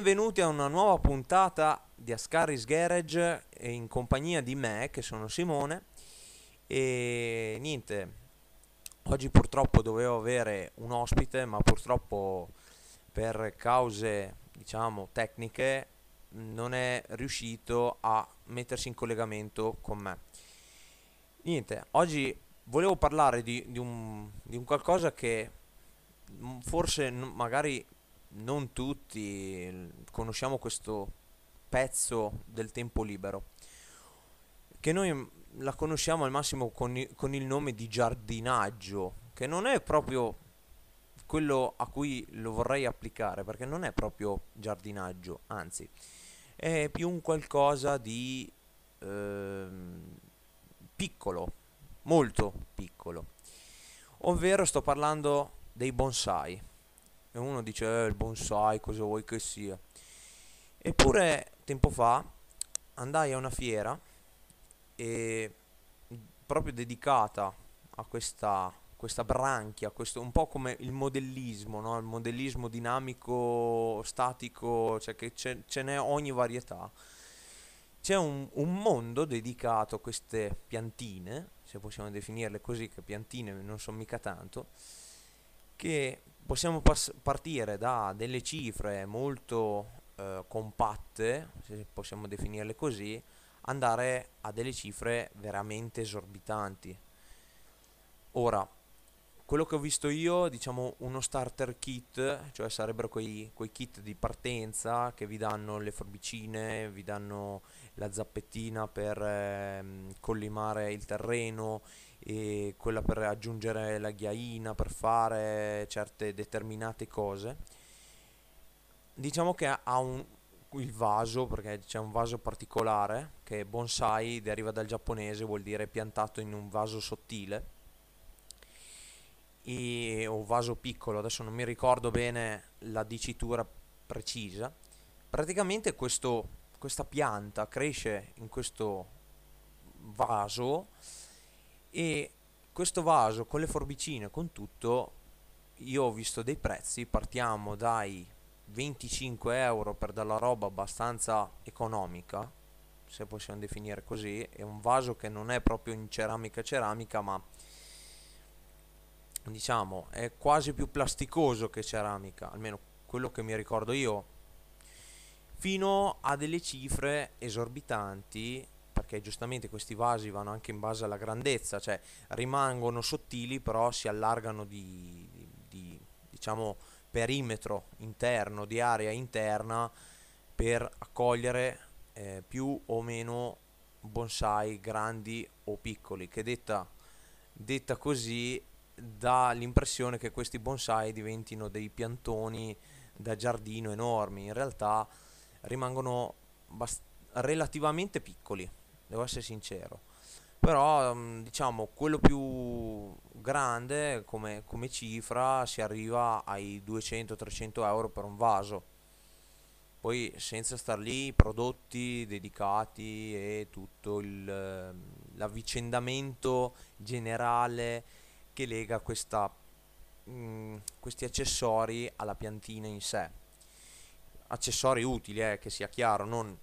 Benvenuti a una nuova puntata di Ascaris Garage in compagnia di me che sono Simone e niente, oggi purtroppo dovevo avere un ospite ma purtroppo per cause diciamo tecniche non è riuscito a mettersi in collegamento con me. Niente, oggi volevo parlare di, di, un, di un qualcosa che forse magari non tutti conosciamo questo pezzo del tempo libero, che noi la conosciamo al massimo con, con il nome di giardinaggio, che non è proprio quello a cui lo vorrei applicare, perché non è proprio giardinaggio, anzi, è più un qualcosa di eh, piccolo, molto piccolo. Ovvero sto parlando dei bonsai. E uno dice, eh, il bonsai, cosa vuoi che sia? Eppure, tempo fa, andai a una fiera e proprio dedicata a questa, questa branchia, questo, un po' come il modellismo, no? il modellismo dinamico, statico, cioè che ce, n'è ogni varietà. C'è un, un mondo dedicato a queste piantine, se possiamo definirle così, che piantine non sono mica tanto, che possiamo pas- partire da delle cifre molto eh, compatte, se possiamo definirle così, andare a delle cifre veramente esorbitanti. Ora, quello che ho visto io, diciamo uno starter kit, cioè sarebbero quei, quei kit di partenza che vi danno le forbicine, vi danno la zappettina per eh, collimare il terreno, e quella per aggiungere la ghiaina, per fare certe determinate cose. Diciamo che ha un, il vaso, perché c'è un vaso particolare, che bonsai deriva dal giapponese, vuol dire piantato in un vaso sottile, e, o vaso piccolo, adesso non mi ricordo bene la dicitura precisa. Praticamente questo, questa pianta cresce in questo vaso e questo vaso con le forbicine, con tutto, io ho visto dei prezzi, partiamo dai 25 euro per della roba abbastanza economica, se possiamo definire così, è un vaso che non è proprio in ceramica ceramica, ma diciamo è quasi più plasticoso che ceramica, almeno quello che mi ricordo io, fino a delle cifre esorbitanti perché giustamente questi vasi vanno anche in base alla grandezza, cioè rimangono sottili però si allargano di, di, di diciamo perimetro interno, di area interna per accogliere eh, più o meno bonsai grandi o piccoli, che detta, detta così dà l'impressione che questi bonsai diventino dei piantoni da giardino enormi, in realtà rimangono bast- relativamente piccoli devo essere sincero. Però mm, diciamo quello più grande come, come cifra si arriva ai 200-300 euro per un vaso. Poi senza star lì i prodotti dedicati e tutto il, ehm, l'avvicendamento generale che lega questa, mh, mm, questi accessori alla piantina in sé. Accessori utili, eh, che sia chiaro, non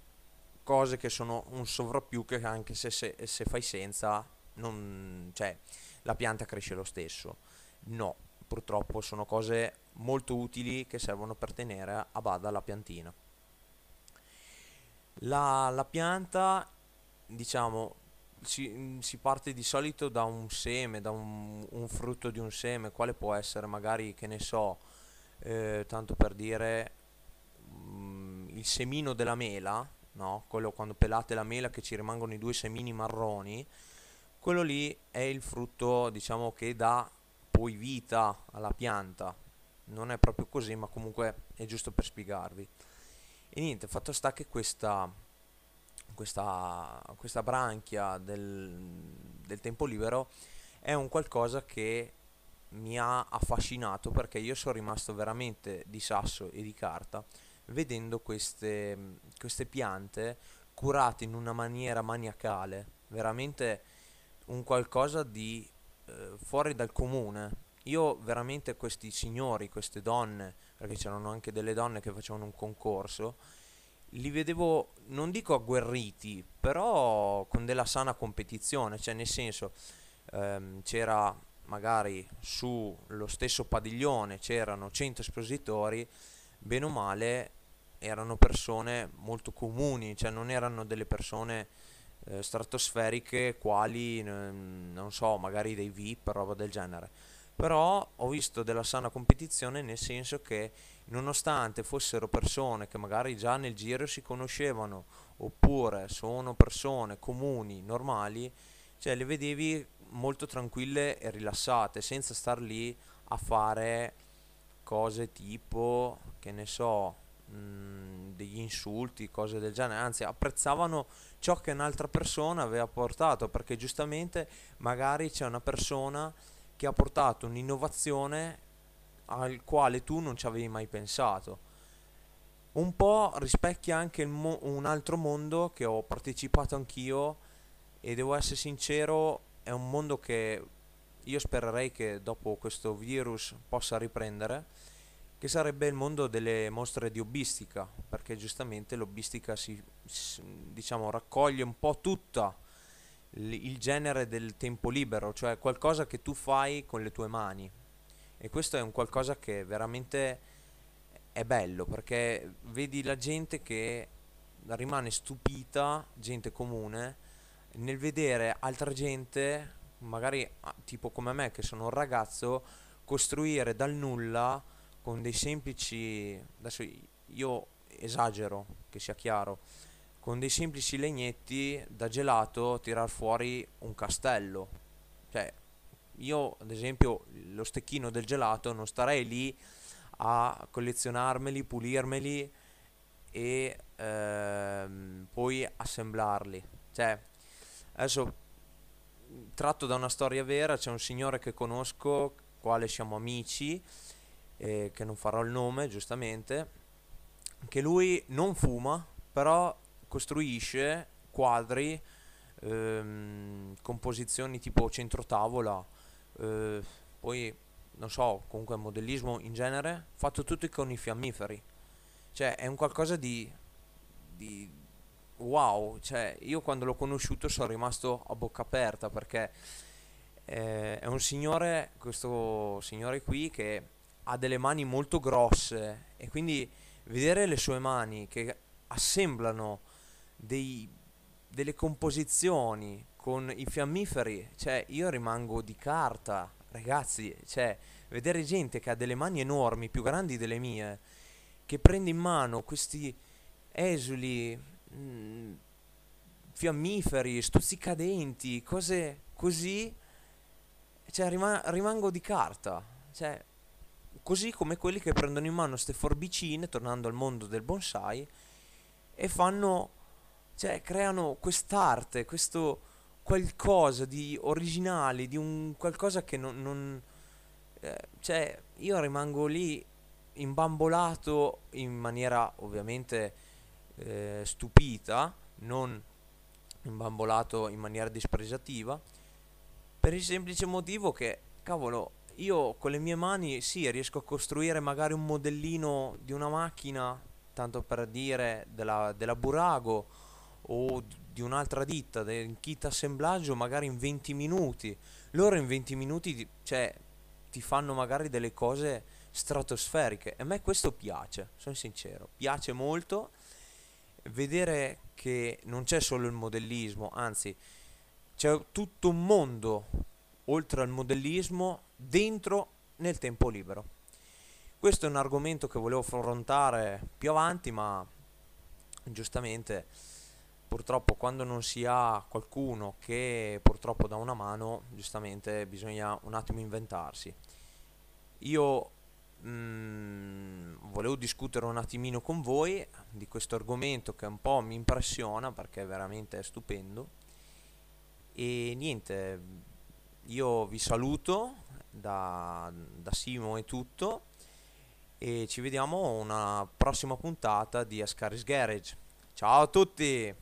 cose che sono un sovrappiù che anche se, se, se fai senza, non, cioè, la pianta cresce lo stesso. No, purtroppo sono cose molto utili che servono per tenere a bada la piantina. La, la pianta, diciamo, si, si, parte di solito da un seme, da un, un, frutto di un seme, quale può essere magari, che ne so, eh, tanto per dire, mh, mm, il semino della mela, no? quello quando pelate la mela che ci rimangono i due semini marroni, quello lì è il frutto diciamo che dà poi vita alla pianta. Non è proprio così, ma comunque è giusto per spiegarvi. E niente, fatto sta che questa, questa, questa branchia del, del tempo libero è un qualcosa che mi ha affascinato perché io sono rimasto veramente di sasso e di carta vedendo queste, queste piante curate in una maniera maniacale, veramente un qualcosa di eh, fuori dal comune. io veramente questi signori, queste donne, perché c'erano anche delle donne che facevano un concorso, li vedevo, non dico agguerriti, però con della sana competizione, cioè nel senso ehm, c'era magari sullo stesso padiglione c'erano 100 espositori, bene o male erano persone molto comuni, cioè non erano delle persone eh, stratosferiche quali, non so, magari dei VIP, roba del genere. Però ho visto della sana competizione nel senso che nonostante fossero persone che magari già nel giro si conoscevano oppure sono persone comuni, normali, cioè le vedevi molto tranquille e rilassate, senza star lì a fare cose tipo, che ne so, degli insulti, cose del genere, anzi apprezzavano ciò che un'altra persona aveva portato, perché giustamente magari c'è una persona che ha portato un'innovazione al quale tu non ci avevi mai pensato. Un po' rispecchia anche mo- un altro mondo che ho partecipato anch'io e devo essere sincero, è un mondo che io spererei che dopo questo virus possa riprendere, che sarebbe il mondo delle mostre di hobbistica, perché giustamente l'hobbistica si, diciamo, raccoglie un po' tutta il genere del tempo libero, cioè qualcosa che tu fai con le tue mani. E questo è un qualcosa che veramente è bello, perché vedi la gente che rimane stupita, gente comune, nel vedere altra gente, magari ah, tipo come me che sono un ragazzo, costruire dal nulla con dei semplici, adesso io esagero, che sia chiaro, con dei semplici legnetti da gelato tirar fuori un castello. Cioè, io ad esempio lo stecchino del gelato non starei lì a collezionarmeli, pulirmeli e ehm, poi assemblarli. Cioè, Adesso tratto da una storia vera, c'è un signore che conosco, quale siamo amici, eh, che non farò il nome giustamente, che lui non fuma, però costruisce quadri, ehm, composizioni tipo centrotavola, eh, poi non so, comunque modellismo in genere, fatto tutto con i fiammiferi. Cioè è un qualcosa di, di wow, cioè io quando l'ho conosciuto sono rimasto a bocca aperta perché eh, è un signore, questo signore qui che ha delle mani molto grosse e quindi vedere le sue mani che assemblano dei, delle composizioni con i fiammiferi, cioè io rimango di carta, ragazzi, cioè vedere gente che ha delle mani enormi, più grandi delle mie, che prende in mano questi esuli Mm, fiammiferi, stuzzicadenti, cose così, cioè rima- rimango di carta, cioè così come quelli che prendono in mano queste forbicine, tornando al mondo del bonsai, e fanno, cioè creano quest'arte, questo qualcosa di originale, di un qualcosa che non... non eh, cioè io rimango lì imbambolato in maniera ovviamente eh, stupita, non imbambolato in maniera dispregiativa, per il semplice motivo che, cavolo, io con le mie mani sì, riesco a costruire magari un modellino di una macchina, tanto per dire della, della Burago o di un'altra ditta, del kit assemblaggio magari in 20 minuti. Loro in 20 minuti, cioè, ti fanno magari delle cose stratosferiche e a me questo piace, sono sincero, piace molto vedere che non c'è solo il modellismo, anzi c'è tutto un mondo oltre al modellismo dentro nel tempo libero. Questo è un argomento che volevo affrontare più avanti, ma giustamente purtroppo quando non si ha qualcuno che purtroppo dà una mano, giustamente bisogna un attimo inventarsi. Io mh, mm, volevo discutere un attimino con voi di questo argomento che un po' mi impressiona perché veramente è stupendo. E niente, io vi saluto da, da Simo è tutto e ci vediamo una prossima puntata di Ascaris Garage. Ciao a tutti!